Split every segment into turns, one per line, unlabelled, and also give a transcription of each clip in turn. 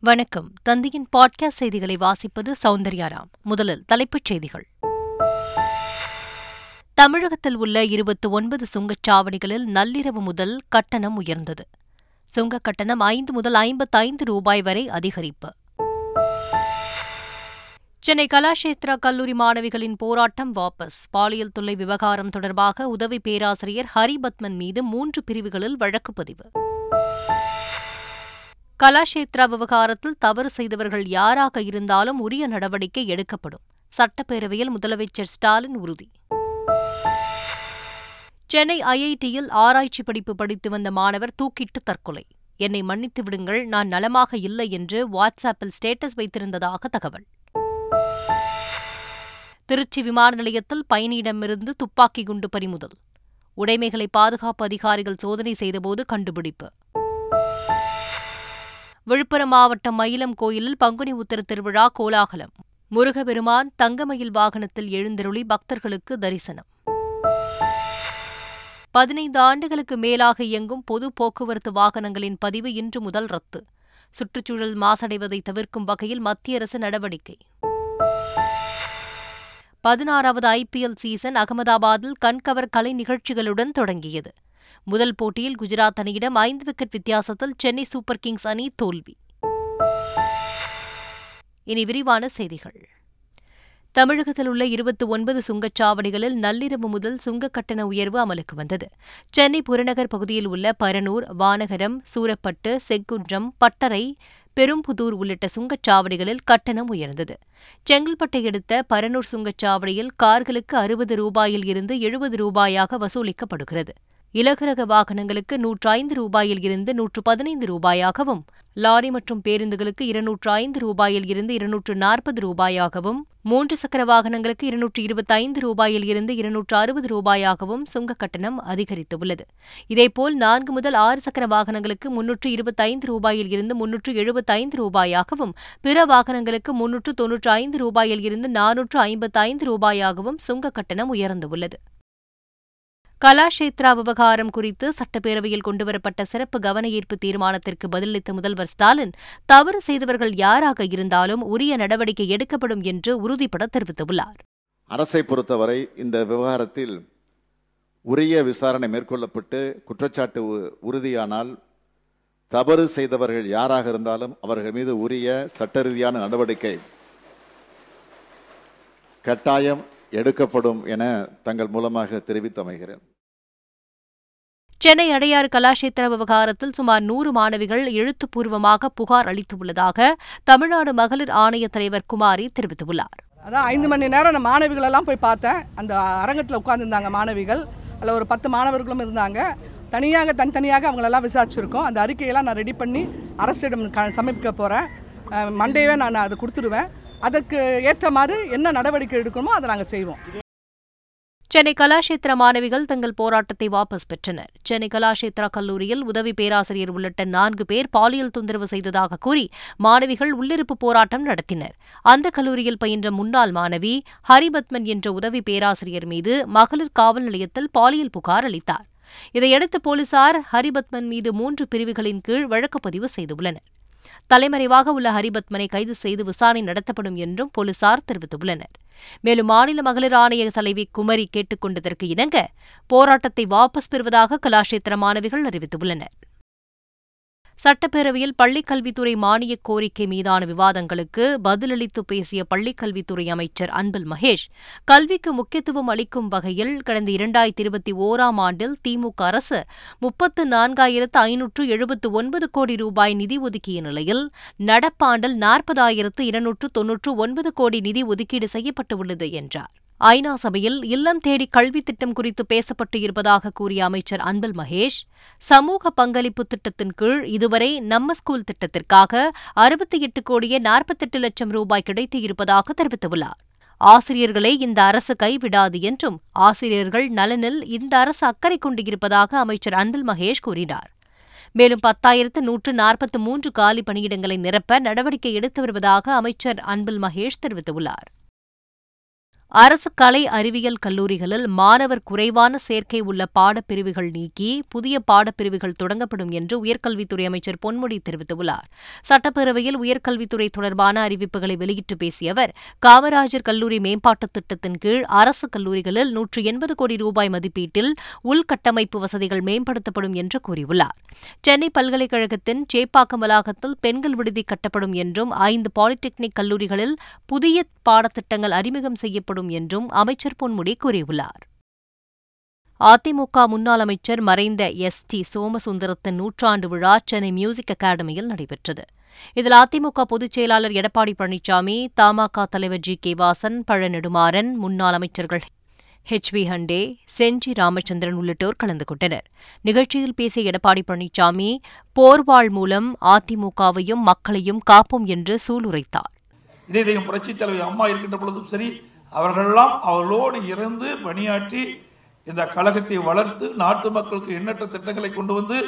வணக்கம். தந்தியின் பாட்காஸ்ட் செய்திகளை வாசிப்பது சௌந்தர்யாராம் முதலில் தலைப்புச் செய்திகள். தமிழகத்தில் உள்ள இருபத்தி ஒன்பது சுங்கச்சாவடிகளில் நள்ளிரவு முதல் கட்டணம் உயர்ந்தது. சுங்க கட்டணம் ஐந்து முதல் ஐம்பத்தைந்து ரூபாய் வரை அதிகரிப்பு. சென்னை கலாஷேத்ரா கல்லூரி மாணவிகளின் போராட்டம் வாபஸ். பாலியல் தொல்லை விவகாரம் தொடர்பாக உதவி பேராசிரியர் ஹரிபத்மன் மீது மூன்று பிரிவுகளில் வழக்கு பதிவு. கலாஷேத்ரா விவகாரத்தில் தவறு செய்தவர்கள் யாராக இருந்தாலும் உரிய நடவடிக்கை எடுக்கப்படும். சட்டப்பேரவையில் முதலமைச்சர் ஸ்டாலின் உறுதி. சென்னை ஐஐடியில் ஆராய்ச்சி படிப்பு படித்து வந்த மாணவர் தூக்கிட்டு தற்கொலை. என்னை மன்னித்து விடுங்கள் நான் நலமாக இல்லை என்று வாட்ஸ்ஆப்பில் ஸ்டேட்டஸ் வைத்திருந்ததாக தகவல். திருச்சி விமான நிலையத்தில் பயணியிடமிருந்து துப்பாக்கி குண்டு பறிமுதல். உடைமைகளை பாதுகாப்பு அதிகாரிகள் சோதனை செய்தபோது கண்டுபிடிப்பு. விழுப்புரம் மாவட்டம் மயிலம் கோயிலில் பங்குனி உத்தர திருவிழா கோலாகலம். முருகபெருமான் தங்கமயில் வாகனத்தில் எழுந்தருளி பக்தர்களுக்கு தரிசனம். பதினைந்து ஆண்டுகளுக்கு மேலாக இயங்கும் பொது போக்குவரத்து வாகனங்களின் பதிவு இன்று முதல் ரத்து. சுற்றுச்சூழல் மாசடைவதை தவிர்க்கும் வகையில் மத்திய அரசு நடவடிக்கை. பதினாறாவது ஐபிஎல் சீசன் அகமதாபாத்தில் கண்கவர் கலை நிகழ்ச்சிகளுடன் தொடங்கியது. முதல் போட்டியில் குஜராத் அணியிடம் ஐந்து விக்கெட் வித்தியாசத்தில் சென்னை சூப்பர் கிங்ஸ் அணி தோல்வி. இனி விரிவான செய்திகள். தமிழகத்தில் உள்ள இருபத்தி ஒன்பது சுங்கச்சாவடிகளில் நள்ளிரவு முதல் சுங்க கட்டண உயர்வு அமலுக்கு வந்தது. சென்னை புறநகர் பகுதியில் உள்ள பரனூர் வானகரம் சூரப்பட்டு செக்குன்றம் பட்டறை பெரும்புதூர் உள்ளிட்ட சுங்கச்சாவடிகளில் கட்டணம் உயர்ந்தது. செங்கல்பட்டை அடுத்த பரனூர் சுங்கச்சாவடியில் கார்களுக்கு அறுபது ரூபாயில் இருந்து எழுபது ரூபாயாக வசூலிக்கப்படுகிறது. இலகுரக வாகனங்களுக்கு நூற்று ஐந்து ரூபாயில் இருந்து நூற்று பதினைந்து ரூபாயாகவும் லாரி மற்றும் பேருந்துகளுக்கு இருநூற்று ஐந்து ரூபாயில் இருந்து இருநூற்று நாற்பது ரூபாயாகவும் மூன்று சக்கர வாகனங்களுக்கு இருநூற்று இருபத்தைந்து ரூபாயில் இருந்து இருநூற்று அறுபது ரூபாயாகவும் சுங்க கட்டணம் அதிகரித்துள்ளது. இதேபோல் நான்கு முதல் ஆறு சக்கர வாகனங்களுக்கு முன்னூற்று இருபத்தைந்து ரூபாயில் இருந்து முன்னூற்று எழுபத்தைந்து ரூபாயாகவும் பிற வாகனங்களுக்கு முன்னூற்று தொன்னூற்று ஐந்து ரூபாயில் இருந்து நானூற்று ஐம்பத்தைந்து ரூபாயாகவும் சுங்க கட்டணம் உயர்ந்துள்ளது. கலாஷேத்ரா விவகாரம் குறித்து சட்டப்பேரவையில் கொண்டுவரப்பட்ட சிறப்பு கவன ஈர்ப்பு தீர்மானத்திற்கு பதிலளித்த முதல்வர் ஸ்டாலின் தவறு செய்தவர்கள் யாராக இருந்தாலும் உரிய நடவடிக்கை எடுக்கப்படும் என்று உறுதிபட தெரிவித்துள்ளார்.
அரசை பொறுத்தவரை இந்த விவகாரத்தில் உரிய விசாரணை மேற்கொள்ளப்பட்டு குற்றச்சாட்டு உறுதியானால் தவறு செய்தவர்கள் யாராக இருந்தாலும் அவர்கள் மீது உரிய சட்ட ரீதியான நடவடிக்கை கட்டாயம் எடுக்கப்படும் என தங்கள் மூலமாக தெரிவித்தமைகிறேன்
சென்னை அடையாறு கலாஷேத்திர விவகாரத்தில் சுமார் நூறு மாணவிகள் எழுத்துப்பூர்வமாக புகார் அளித்துள்ளதாக தமிழ்நாடு மகளிர் ஆணைய தலைவர் குமாரி தெரிவித்துள்ளார்.
அதான் ஐந்து மணி நேரம் நான் மாணவிகள் எல்லாம் போய் பார்த்தேன். அந்த அரங்கத்தில் உட்காந்துருந்தாங்க மாணவிகள். அதில் ஒரு பத்து மாணவர்களும் இருந்தாங்க. தனியாக தனித்தனியாக அவங்களெல்லாம் விசாரிச்சிருக்கோம். அந்த அறிக்கையெல்லாம் நான் ரெடி பண்ணி அரசிடம் சமர்ப்பிக்க போகிறேன் மண்டேவே நான் அதை கொடுத்துருவேன் அதற்கு ஏற்ற மாதிரி என்ன நடவடிக்கை எடுக்கணுமோ அதை நாங்கள் செய்வோம்.
சென்னை கலாஷேத்திர மாணவிகள் தங்கள் போராட்டத்தை வாபஸ் பெற்றனர். சென்னை கலாஷேத்ரா கல்லூரியில் உதவி பேராசிரியர் உள்ளிட்ட நான்கு பேர் பாலியல் தொந்தரவு செய்ததாக கூறி மாணவிகள் உள்ளிருப்பு போராட்டம் நடத்தினர். அந்த கல்லூரியில் பயின்ற முன்னாள் மாணவி ஹரிபத்மன் என்ற உதவி பேராசிரியர் மீது மகளிர் காவல் நிலையத்தில் பாலியல் புகார் அளித்தார். இதையடுத்து போலீசார் ஹரிபத்மன் மீது மூன்று பிரிவுகளின் கீழ் வழக்கு பதிவு செய்துள்ளனர். தலைமறைவாக உள்ள ஹரிபத்மனை கைது செய்து விசாரணை நடத்தப்படும் என்றும் போலீசார் தெரிவித்துள்ளனர். மேலும் மாநில மகளிர் ஆணைய தலைவி குமரி கேட்டுக் கொண்டதற்கு இணங்க போராட்டத்தை வாபஸ் பெறுவதாக கலாஷேத்திர மாணவிகள் அறிவித்துள்ளனர். சட்டப்பேரவையில் பள்ளிக்கல்வித்துறை மானியக் கோரிக்கை மீதான விவாதங்களுக்கு பதிலளித்து பேசிய பள்ளிக்கல்வித்துறை அமைச்சர் அன்பில் மகேஷ் கல்விக்கு முக்கியத்துவம் அளிக்கும் வகையில் கடந்த இரண்டாயிரத்தி இருபத்தி ஓராம் ஆண்டில் திமுக அரசு முப்பத்து நான்காயிரத்து ஐநூற்று எழுபத்து ஒன்பது கோடி ரூபாய் நிதி ஒதுக்கிய நிலையில் நடப்பாண்டில் நாற்பதாயிரத்து இருநூற்று தொன்னூற்று ஒன்பது கோடி நிதி ஒதுக்கீடு செய்யப்பட்டுள்ளது என்றார். ஐநா சபையில் இல்லம் தேடி கல்வி திட்டம் குறித்து பேசப்பட்டு இருப்பதாக கூறிய அமைச்சர் அன்பில் மகேஷ் சமூக பங்களிப்பு திட்டத்தின் கீழ் இதுவரை நம்ம ஸ்கூல் திட்டத்திற்காக அறுபத்தி எட்டு கோடியே நாற்பத்தெட்டு லட்சம் ரூபாய் கிடைத்து இருப்பதாக தெரிவித்துள்ளார். ஆசிரியர்களை இந்த அரசு கைவிடாது என்றும் ஆசிரியர்கள் நலனில் இந்த அரசு அக்கறை கொண்டிருப்பதாக அமைச்சர் அன்பில் மகேஷ் கூறினார். மேலும் பத்தாயிரத்து நூற்று நாற்பத்து மூன்று காலி பணியிடங்களை நிரப்ப நடவடிக்கை எடுத்து வருவதாக அமைச்சர் அன்பில் மகேஷ் தெரிவித்துள்ளார். அரசு கலை அறிவியல் கல்லூரிகளில் மாணவர் குறைவான சேர்க்கை உள்ள பாடப்பிரிவுகள் நீக்கி புதிய பாடப்பிரிவுகள் தொடங்கப்படும் என்று உயர்கல்வித்துறை அமைச்சர் பொன்முடி தெரிவித்துள்ளார். சட்டப்பேரவையில் உயர்கல்வித்துறை தொடர்பான அறிவிப்புகளை வெளியிட்டு பேசிய அவர் காமராஜர் கல்லூரி மேம்பாட்டுத் திட்டத்தின் கீழ் அரசு கல்லூரிகளில் நூற்று எண்பது கோடி ரூபாய் மதிப்பீட்டில் உள்கட்டமைப்பு வசதிகள் மேம்படுத்தப்படும் என்று கூறியுள்ளார். சென்னை பல்கலைக்கழகத்தின் சேப்பாக்கம் வளாகத்தில் பெண்கள் விடுதி கட்டப்படும் என்றும் ஐந்து பாலிடெக்னிக் கல்லூரிகளில் புதிய பாடத்திட்டங்கள் அறிமுகம் செய்யப்படும் செயல்படும் என்றும் அமைச்சர் பொன்முடி கூறியுள்ளார். அதிமுக முன்னாள் அமைச்சர் மறைந்த எஸ் டி சோமசுந்தரத்தின் நூற்றாண்டு விழா சென்னை மியூசிக் அகாடமியில் நடைபெற்றது. இதில் அதிமுக பொதுச் செயலாளர் எடப்பாடி பழனிசாமி தமாக தலைவர் ஜி கே வாசன் பழநெடுமாறன் முன்னாள் அமைச்சர்கள் ஹெச் வி ஹண்டே செஞ்சி ராமச்சந்திரன் உள்ளிட்டோர் கலந்து கொண்டனர். நிகழ்ச்சியில் பேசிய எடப்பாடி பழனிசாமி போர்வாள் மூலம் அதிமுகவையும் மக்களையும் காப்போம் என்று சூளுரைத்தார்.
இதே தெய்வம் புரட்சி தலைவி அம்மா இருக்கின்ற பொழுதும் சரி அவர்களெல்லாம் அவர்களோடு இருந்து பணியாற்றி இந்த கழகத்தை வளர்த்து நாட்டு மக்களுக்கு எண்ணற்ற திட்டங்களை கொண்டு வந்து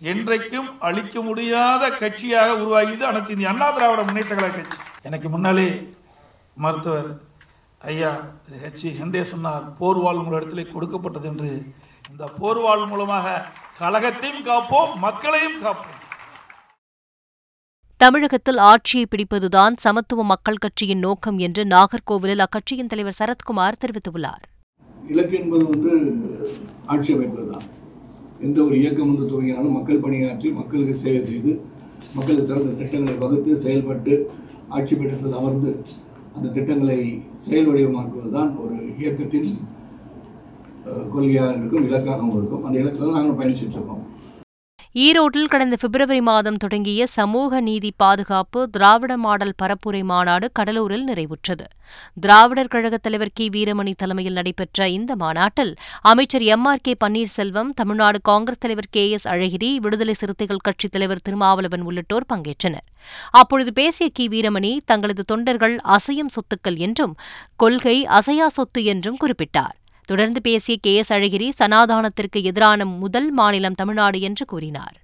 என்றைக்கும் அழிக்க முடியாத கட்சியாக உருவாகியது அனைத்து இந்திய அண்ணா திராவிட முன்னேற்ற கழக கட்சி. எனக்கு முன்னாலே மருத்துவர் ஐயா திரு ஹெச் ஹெண்டே சொன்னார் போர்வால் இடத்திலே கொடுக்கப்பட்டது என்று. இந்த போர்வாள் மூலமாக கழகத்தையும் காப்போம் மக்களையும் காப்போம்.
தமிழகத்தில் ஆட்சியை பிடிப்பதுதான் சமத்துவ மக்கள் கட்சியின் நோக்கம் என்று நாகர்கோவிலில் அக்கட்சியின் தலைவர் சரத்குமார் தெரிவித்துள்ளார்.
இலக்கு என்பது வந்து ஆட்சி அமைப்பதுதான். எந்த ஒரு இயக்கம் வந்து துவங்கினாலும் மக்கள் பணியாற்றி மக்களுக்கு சேவை செய்து மக்களுக்கு சிறந்த திட்டங்களை வகுத்து செயல்பட்டு ஆட்சி பீடத்தில் அமர்ந்து அந்த திட்டங்களை செயல் வடிவமாக்குவது தான் ஒரு இயக்கத்தின் கொள்கையாக இருக்கும் இலக்காகவும் இருக்கும். அந்த இலக்கில் நாங்கள் பயணிச்சுட்டு இருக்கோம்.
ஈரோட்டில் கடந்த பிப்ரவரி மாதம் தொடங்கிய சமூக நீதி பாதுகாப்பு திராவிட மாடல் பரப்புரை மாநாடு கடலூரில் நிறைவுற்றது. திராவிடர் கழகத் தலைவர் கி. வீரமணி தலைமையில் நடைபெற்ற இந்த மாநாட்டில் அமைச்சர் M. R. K. Panneerselvam Tamil Nadu Congress தலைவர் கே. எஸ். அழகிரி விடுதலை சிறுத்தைகள் கட்சித் தலைவர் திருமாவளவன் உள்ளிட்டோர் பங்கேற்றனர். அப்பொழுது பேசிய கி. வீரமணி தங்களது தொண்டர்கள் அசையும் சொத்துக்கள் என்றும் கொள்கை அசையா சொத்து என்றும் குறிப்பிட்டார். தொடர்ந்து பேசிய கே எஸ் அழகிரி சனாதானத்திற்கு எதிரான முதல் மாநிலம் தமிழ்நாடு என்று கூறினார்.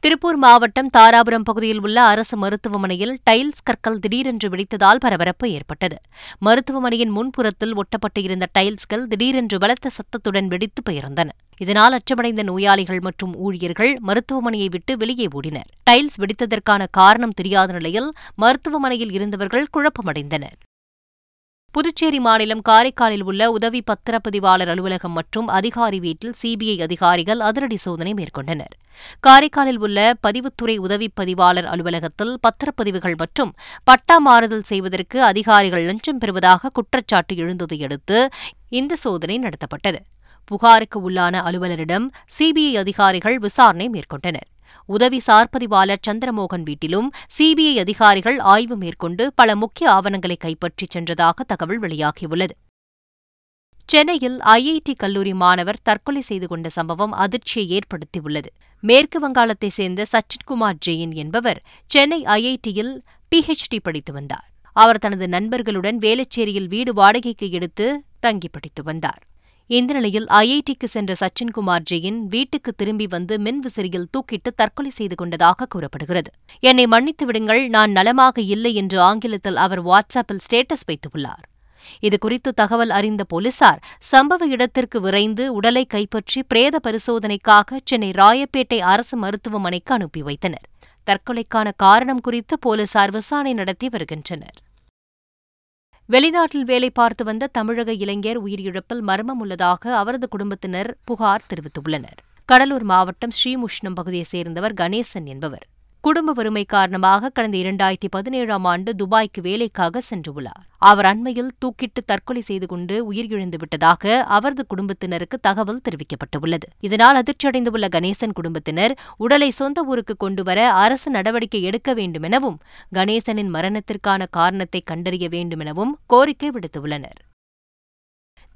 திருப்பூர் மாவட்டம் தாராபுரம் பகுதியில் உள்ள அரசு மருத்துவமனையில் டைல்ஸ் கற்கள் திடீரென்று வெடித்ததால் பரபரப்பு ஏற்பட்டது. மருத்துவமனையின் முன்புறத்தில் ஒட்டப்பட்டு இருந்த டைல்ஸ்கள் திடீரென்று பலத்த சத்தத்துடன் வெடித்து பெயர்ந்தன. இதனால் அச்சமடைந்த நோயாளிகள் மற்றும் ஊழியர்கள் மருத்துவமனையை விட்டு வெளியே ஓடினர். டைல்ஸ் வெடித்ததற்கான காரணம் தெரியாத நிலையில் மருத்துவமனையில் இருந்தவர்கள் குழப்பமடைந்தனர். புதுச்சேரி மாநிலம் காரைக்காலில் உள்ள உதவி பத்திரப்பதிவாளர் அலுவலகம் மற்றும் அதிகாரி வீட்டில் சிபிஐ அதிகாரிகள் அதிரடி சோதனை மேற்கொண்டனர். காரைக்காலில் உள்ள பதிவுத்துறை உதவி பதிவாளர் அலுவலகத்தில் பத்திரப்பதிவுகள் மற்றும் பட்டா மாறுதல் செய்வதற்கு அதிகாரிகள் லஞ்சம் பெறுவதாக குற்றச்சாட்டு எழுந்ததையடுத்து இந்த சோதனை நடத்தப்பட்டது. புகாருக்கு உள்ளான அலுவலரிடம் சிபிஐ அதிகாரிகள் விசாரணை மேற்கொண்டனர். உதவி சார்பதிவாளர் சந்திரமோகன் வீட்டிலும் சிபிஐ அதிகாரிகள் ஆய்வு மேற்கொண்டு பல முக்கிய ஆவணங்களை கைப்பற்றிச் சென்றதாக தகவல் வெளியாகியுள்ளது. சென்னையில் ஐஐடி கல்லூரி மாணவர் தற்கொலை செய்து கொண்ட சம்பவம் அதிர்ச்சியை ஏற்படுத்தியுள்ளது. மேற்கு வங்காளத்தைச் சேர்ந்த சச்சின்குமார் ஜெயின் என்பவர் சென்னை ஐஐடியில் பிஹெச்டி படித்து வந்தார். அவர் தனது நண்பர்களுடன் வேலச்சேரியில் வீடு வாடகைக்கு எடுத்து தங்கி படித்து வந்தார். இந்த நிலையில் ஐஐடிக்கு சென்ற சச்சின்குமார் ஜெயின் வீட்டுக்கு திரும்பி வந்து மின்விசிறியில் தூக்கிட்டு தற்கொலை செய்து கொண்டதாக கூறப்படுகிறது. என்னை மன்னித்து விடுங்கள் நான் நலமாக இல்லை என்று ஆங்கிலத்தில் அவர் வாட்ஸ்அப்பில் ஸ்டேட்டஸ் வைத்துள்ளார். இதுகுறித்து தகவல் அறிந்த போலீசார் சம்பவ இடத்திற்கு விரைந்து உடலை கைப்பற்றி பிரேத பரிசோதனைக்காக சென்னை ராயப்பேட்டை அரசு மருத்துவமனைக்கு அனுப்பி வைத்தனர். தற்கொலைக்கான காரணம் குறித்து போலீசார் விசாரணை நடத்தி வருகின்றனர். வெளிநாட்டில் வேலை பார்த்து வந்த தமிழக இளைஞர் உயிரிழப்பில் மர்மம் உள்ளதாக அவரது குடும்பத்தினர் புகார் தெரிவித்துள்ளனர். கடலூர் மாவட்டம் ஸ்ரீமுஷ்ணம் பகுதியைச் சேர்ந்தவர் கணேசன் என்பவர். குடும்ப வறுமை காரணமாக கடந்த இரண்டாயிரத்தி பதினேழாம் ஆண்டு துபாய்க்கு வேலைக்காக சென்றுள்ளார் அவர் அண்மையில் தூக்கிட்டு தற்கொலை செய்து கொண்டு உயிரிழந்து விட்டதாக அவரது குடும்பத்தினருக்கு தகவல் தெரிவிக்கப்பட்டுள்ளது. இதனால் அதிர்ச்சியடைந்துள்ள கணேசன் குடும்பத்தினர் உடலை சொந்த ஊருக்கு கொண்டுவர அரசு நடவடிக்கை எடுக்க வேண்டுமெனவும் கணேசனின் மரணத்திற்கான காரணத்தை கண்டறிய வேண்டுமெனவும் கோரிக்கை விடுத்துள்ளனர்.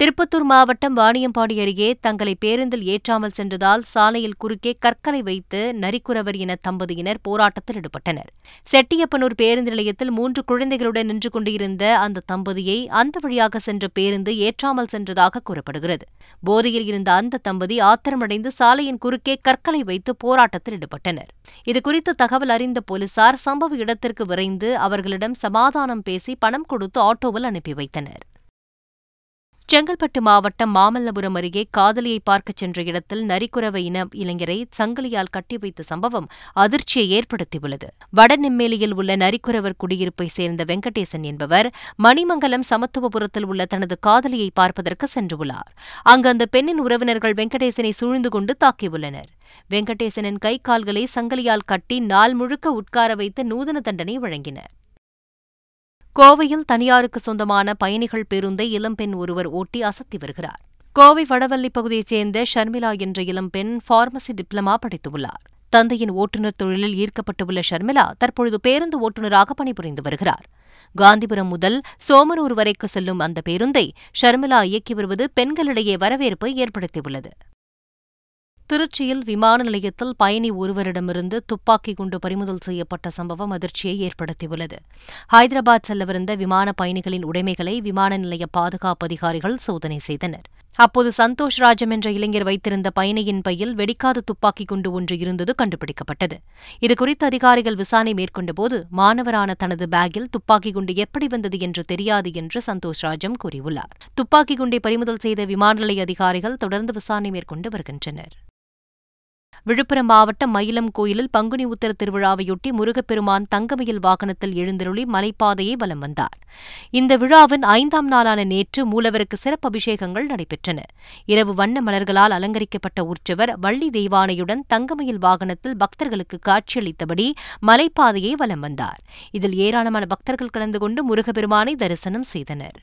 திருப்பத்தூர் மாவட்டம் வாணியம்பாடி அருகே தங்களை பேருந்தில் ஏற்றாமல் சென்றதால் சாலையில் குறுக்கே கற்களை வைத்து நரிக்குறவர் இன தம்பதியினர் போராட்டத்தில் ஈடுபட்டனர். செட்டியப்பனூர் பேருந்து நிலையத்தில் மூன்று குழந்தைகளுடன் நின்று கொண்டிருந்த அந்த தம்பதியை அந்த வழியாக சென்ற பேருந்து ஏற்றாமல் சென்றதாக கூறப்படுகிறது. போதையில் இருந்த அந்த தம்பதி ஆத்திரமடைந்து சாலையின் குறுக்கே கற்களை வைத்து போராட்டத்தில் ஈடுபட்டனர். இதுகுறித்து தகவல் அறிந்த போலீசார் சம்பவ இடத்திற்கு விரைந்து அவர்களிடம் சமாதானம் பேசி பணம் கொடுத்து ஆட்டோவில் அனுப்பி வைத்தனர். செங்கல்பட்டு மாவட்டம் மாமல்லபுரம் அருகே காதலியை பார்க்கச் சென்ற இடத்தில் நரிக்குறவை இன இளைஞரை சங்கிலியால் கட்டி வைத்த சம்பவம் அதிர்ச்சியை ஏற்படுத்தியுள்ளது. வடநெம்மேலியில் உள்ள நரிக்குறவர் குடியிருப்பை சேர்ந்த வெங்கடேசன் என்பவர் மணிமங்கலம் சமத்துவபுரத்தில் உள்ள தனது காதலியை பார்ப்பதற்கு சென்றுள்ளார். அங்கு அந்த பெண்ணின் உறவினர்கள் வெங்கடேசனை சூழ்ந்து கொண்டு தாக்கியுள்ளனர். வெங்கடேசனின் கை கால்களை சங்கிலியால் கட்டி நாள் முழுக்க உட்கார வைத்து நூதன தண்டனை வழங்கினர். கோவையில் தனியாருக்கு சொந்தமான பயணிகள் பேருந்தை இளம்பெண் ஒருவர் ஓட்டி அசத்தி வருகிறார். கோவை வடவள்ளி பகுதியைச் சேர்ந்த ஷர்மிளா என்ற இளம்பெண் பார்மசி டிப்ளமா படித்துள்ளார். தந்தையின் ஓட்டுநர் தொழிலில் ஈர்க்கப்பட்டுள்ள ஷர்மிளா தற்பொழுது பேருந்து ஓட்டுநராக பணிபுரிந்து வருகிறார். காந்திபுரம் முதல் சோமனூர் வரைக்கு செல்லும் அந்த பேருந்தை ஷர்மிளா இயக்கி வருவது பெண்களிடையே வரவேற்பை ஏற்படுத்தியுள்ளது. திருச்சியில் விமான நிலையத்தில் பயணி ஒருவரிடமிருந்து துப்பாக்கி குண்டு பறிமுதல் செய்யப்பட்ட சம்பவம் அதிர்ச்சியை ஏற்படுத்தியுள்ளது. ஹைதராபாத் செல்லவிருந்த விமான பயணிகளின் உடைமைகளை விமான நிலைய பாதுகாப்பு அதிகாரிகள் சோதனை செய்தனர். அப்போது சந்தோஷ் ராஜம் என்ற இளைஞர் வைத்திருந்த பயணியின் பையில் வெடிக்காத துப்பாக்கி குண்டு ஒன்று இருந்தது கண்டுபிடிக்கப்பட்டது. இதுகுறித்து அதிகாரிகள் விசாரணை மேற்கொண்டபோது மாணவரான தனது பேக்கில் துப்பாக்கி குண்டு எப்படி வந்தது என்று தெரியாது என்று சந்தோஷ் ராஜம் கூறியுள்ளார். துப்பாக்கி குண்டை பறிமுதல் செய்த விமான நிலைய அதிகாரிகள் தொடர்ந்து விசாரணை மேற்கொண்டு வருகின்றனர். விழுப்புரம் மாவட்டம் மயிலம் கோயிலில் பங்குனி உத்தர திருவிழாவையொட்டி முருகப்பெருமான் தங்கமயில் வாகனத்தில் எழுந்தருளி மலைப்பாதையை வலம் வந்தார். இந்த விழாவின் ஐந்தாம் நாளான நேற்று மூலவருக்கு சிறப்பு அபிஷேகங்கள் நடைபெற்றன. இரவு வண்ண மலர்களால் அலங்கரிக்கப்பட்ட உற்சவர் வள்ளி தெய்வானையுடன் தங்கமயில் வாகனத்தில் பக்தர்களுக்கு காட்சியளித்தபடி மலைப்பாதையை வலம் வந்தார். இதில் ஏராளமான பக்தர்கள் கலந்து கொண்டு முருகப்பெருமானை தரிசனம் செய்தனர்.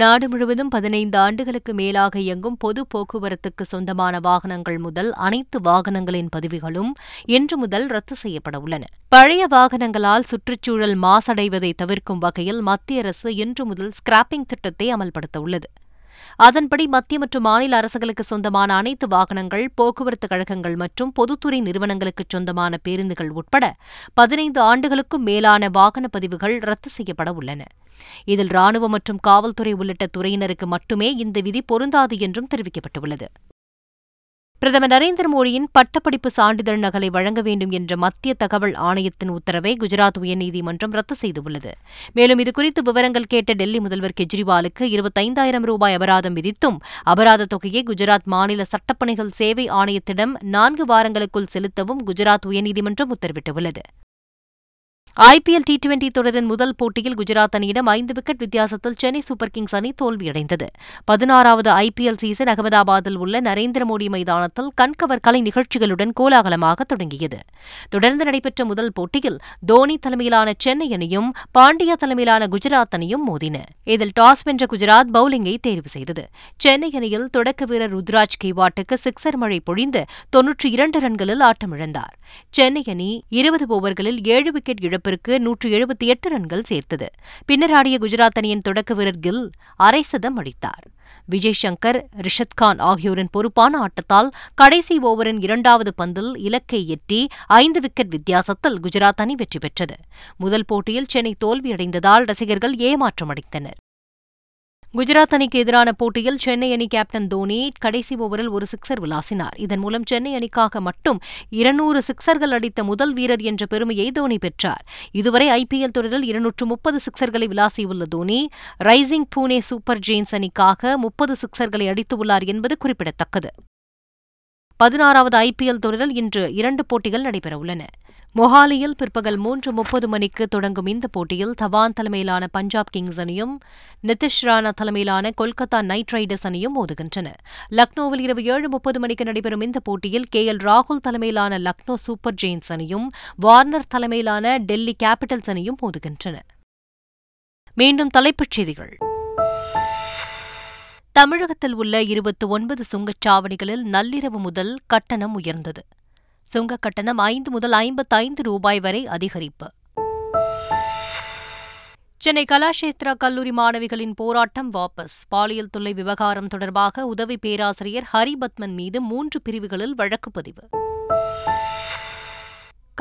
நாடு முழுவதும் பதினைந்து ஆண்டுகளுக்கு மேலாக இயங்கும் பொது போக்குவரத்துக்கு சொந்தமான வாகனங்கள் முதல் அனைத்து வாகனங்களின் பதிவுகளும் இன்று முதல் ரத்து செய்யப்பட உள்ளன. பழைய வாகனங்களால் சுற்றுச்சூழல் மாசடைவதை தவிர்க்கும் வகையில் மத்திய அரசு இன்று முதல் ஸ்கிராப்பிங் திட்டத்தை அமல்படுத்த உள்ளது. அதன்படி மத்திய மற்றும் மாநில அரசுகளுக்கு சொந்தமான அனைத்து வாகனங்கள் போக்குவரத்து கழகங்கள் மற்றும் பொதுத்துறை நிறுவனங்களுக்கு சொந்தமான பேருந்துகள் உட்பட பதினைந்து ஆண்டுகளுக்கும் மேலான வாகன பதிவுகள் ரத்து செய்யப்பட உள்ளன. இதில் ராணுவ மற்றும் காவல்துறை உள்ளிட்ட துறையினருக்கு மட்டுமே இந்த விதி பொருந்தாது என்றும் தெரிவிக்கப்பட்டுள்ளது. பிரதமர் நரேந்திர மோடியின் பட்டப்படிப்பு சான்றிதழ் நகலை வழங்க வேண்டும் என்ற மத்திய தகவல் ஆணையத்தின் உத்தரவை குஜராத் உயர்நீதிமன்றம் ரத்து செய்துள்ளது. மேலும் இதுகுறித்து விவரங்கள் கேட்ட டெல்லி முதல்வர் கெஜ்ரிவாலுக்கு இருபத்தைந்தாயிரம் ரூபாய் அபராதம் விதித்தும் அபராத தொகையை குஜராத் மாநில சட்டப்பணிகள் சேவை ஆணையத்திடம் நான்கு வாரங்களுக்குள் செலுத்தவும் குஜராத் உயர்நீதிமன்றம் உத்தரவிட்டுள்ளது. ஐபிஎல் டி டுவெண்டி தொடரின் முதல் போட்டியில் குஜராத் அணியிடம் ஐந்து விக்கெட் வித்தியாசத்தில் சென்னை சூப்பர் கிங்ஸ் அணி தோல்வியடைந்தது. பதினாறாவது ஐபிஎல் சீசன் அகமதாபாத்தில் உள்ள நரேந்திர மோடி மைதானத்தில் கண்கவர் கலை நிகழ்ச்சிகளுடன் கோலாகலமாக தொடங்கியது. தொடர்ந்து நடைபெற்ற முதல் போட்டியில் தோனி தலைமையிலான சென்னை அணியும் பாண்டியா தலைமையிலான குஜராத் அணியும் மோதின. இதில் டாஸ் வென்ற குஜராத் பவுலிங்கை தேர்வு செய்தது. சென்னை அணியில் தொடக்க வீரர் ருத்ராஜ் கேவாட்டுக்கு சிக்ஸர் மழை பொழிந்து தொன்னூற்றி இரண்டு ரன்களில் ஆட்டமிழந்தார். சென்னை அணி இருபது ஓவர்களில் ஏழு விக்கெட் இழப்பு இழப்பிற்கு நூற்று எழுபத்தி எட்டு ரன்கள் சேர்த்தது. பின்னர் ஆடிய குஜராத் அணியின் தொடக்க வீரர் கில் அரை சதம் அடித்தார். விஜய் சங்கர் ரிஷத் கான் ஆகியோரின் பொறுப்பான ஆட்டத்தால் கடைசி ஓவரின் இரண்டாவது பந்தில் இலக்கை எட்டி ஐந்து விக்கெட் வித்தியாசத்தில் குஜராத் அணி வெற்றி பெற்றது. முதல் போட்டியில் சென்னை தோல்வியடைந்ததால் ரசிகர்கள் ஏமாற்றமடைந்தனர். குஜராத் அணிக்கு எதிரான போட்டியில் சென்னை அணி கேப்டன் தோனி கடைசி ஓவரில் ஒரு சிக்சர் விளாசினார். இதன் மூலம் சென்னை அணிக்காக மட்டும் இருநூறு சிக்சர்கள் அடித்த முதல் வீரர் என்ற பெருமையை தோனி பெற்றார். இதுவரை ஐபிஎல் தொடரில் இருநூற்று முப்பது சிக்சர்களை விளாசியுள்ள Dhoni Rising Pune Super Giants அணிக்காக முப்பது சிக்சர்களை அடித்துள்ளார் என்பது குறிப்பிடத்தக்கது. பதினாறாவது ஐபிஎல் தொடரில் இன்று இரண்டு போட்டிகள் நடைபெறவுள்ளன. மொஹாலியில் பிற்பகல் மூன்று முப்பது மணிக்கு தொடங்கும் இந்த போட்டியில் தவான் தலைமையிலான பஞ்சாப் கிங்ஸ் அணியும் நிதிஷ் ராணா தலைமையிலான கொல்கத்தா நைட் ரைடர்ஸ் அணியும் மோதுகின்றன. லக்னோவில் இரவு ஏழு முப்பது மணிக்கு நடைபெறும் இந்த போட்டியில் கே எல் ராகுல் தலைமையிலான லக்னோ சூப்பர் ஜெயின்ஸ் அணியும் வார்னர் தலைமையிலான டெல்லி கேபிட்டல்ஸ் அணியும் மோதுகின்றன. மீண்டும் தலைப்புச் செய்திகள். தமிழகத்தில் உள்ள இருபத்தி ஒன்பது சுங்கச்சாவடிகளில் நள்ளிரவு முதல் கட்டணம் உயர்ந்தது. சுங்க கட்டணம் ஐந்து முதல் ஐம்பத்தைந்து ரூபாய் வரை அதிகரிப்பு. சென்னை கலாஷேத்ரா கல்லூரி மாணவிகளின் போராட்டம் வாபஸ். பாலியல் தொல்லை விவகாரம் தொடர்பாக உதவி பேராசிரியர் ஹரிபத்மன் மீது மூன்று பிரிவுகளில் வழக்கு பதிவு.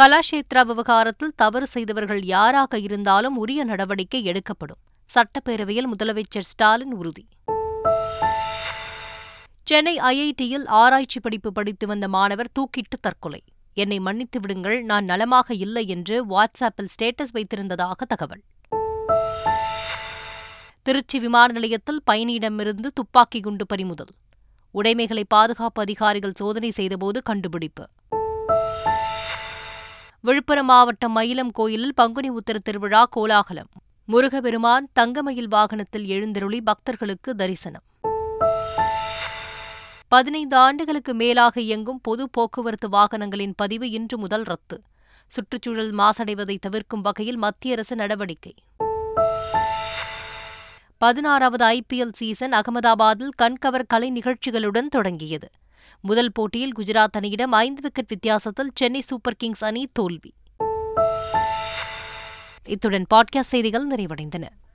கலாஷேத்ரா விவகாரத்தில் தவறு செய்தவர்கள் யாராக இருந்தாலும் உரிய நடவடிக்கை எடுக்கப்படும். சட்டப்பேரவையில் முதலமைச்சர் ஸ்டாலின் உறுதி. சென்னை ஐஐடியில் ஆராய்ச்சி படிப்பு படித்து வந்த மாணவர் தூக்கிட்டு தற்கொலை. என்னை மன்னித்து விடுங்கள் நான் நலமாக இல்லை என்று வாட்ஸ்ஆப்பில் ஸ்டேட்டஸ் வைத்திருந்ததாக தகவல். திருச்சி விமான நிலையத்தில் பயணியிடமிருந்து துப்பாக்கி குண்டு பறிமுதல். உடைமைகளை பாதுகாப்பு அதிகாரிகள் சோதனை செய்தபோது கண்டுபிடிப்பு. விழுப்புரம் மாவட்டம் மயிலம் கோயிலில் பங்குனி உத்தர திருவிழா கோலாகலம். முருகபெருமான் தங்கமயில் வாகனத்தில் எழுந்தருளி பக்தர்களுக்கு தரிசனம். பதினைந்து ஆண்டுகளுக்கு மேலாக இயங்கும் பொது போக்குவரத்து வாகனங்களின் பதிவு இன்று முதல் ரத்து. சுற்றுச்சூழல் மாசடைவதை தவிர்க்கும் வகையில் மத்திய அரசு நடவடிக்கை. பதினாறாவது ஐபிஎல் சீசன் அகமதாபாத்தில் கண்கவர் கலை நிகழ்ச்சிகளுடன் தொடங்கியது. முதல் போட்டியில் குஜராத் அணியிடம் ஐந்து விக்கெட் வித்தியாசத்தில் சென்னை சூப்பர் கிங்ஸ் அணி தோல்வி. இத்துடன் பாட்காஸ்ட் செய்திகள் நிறைவடைந்தன.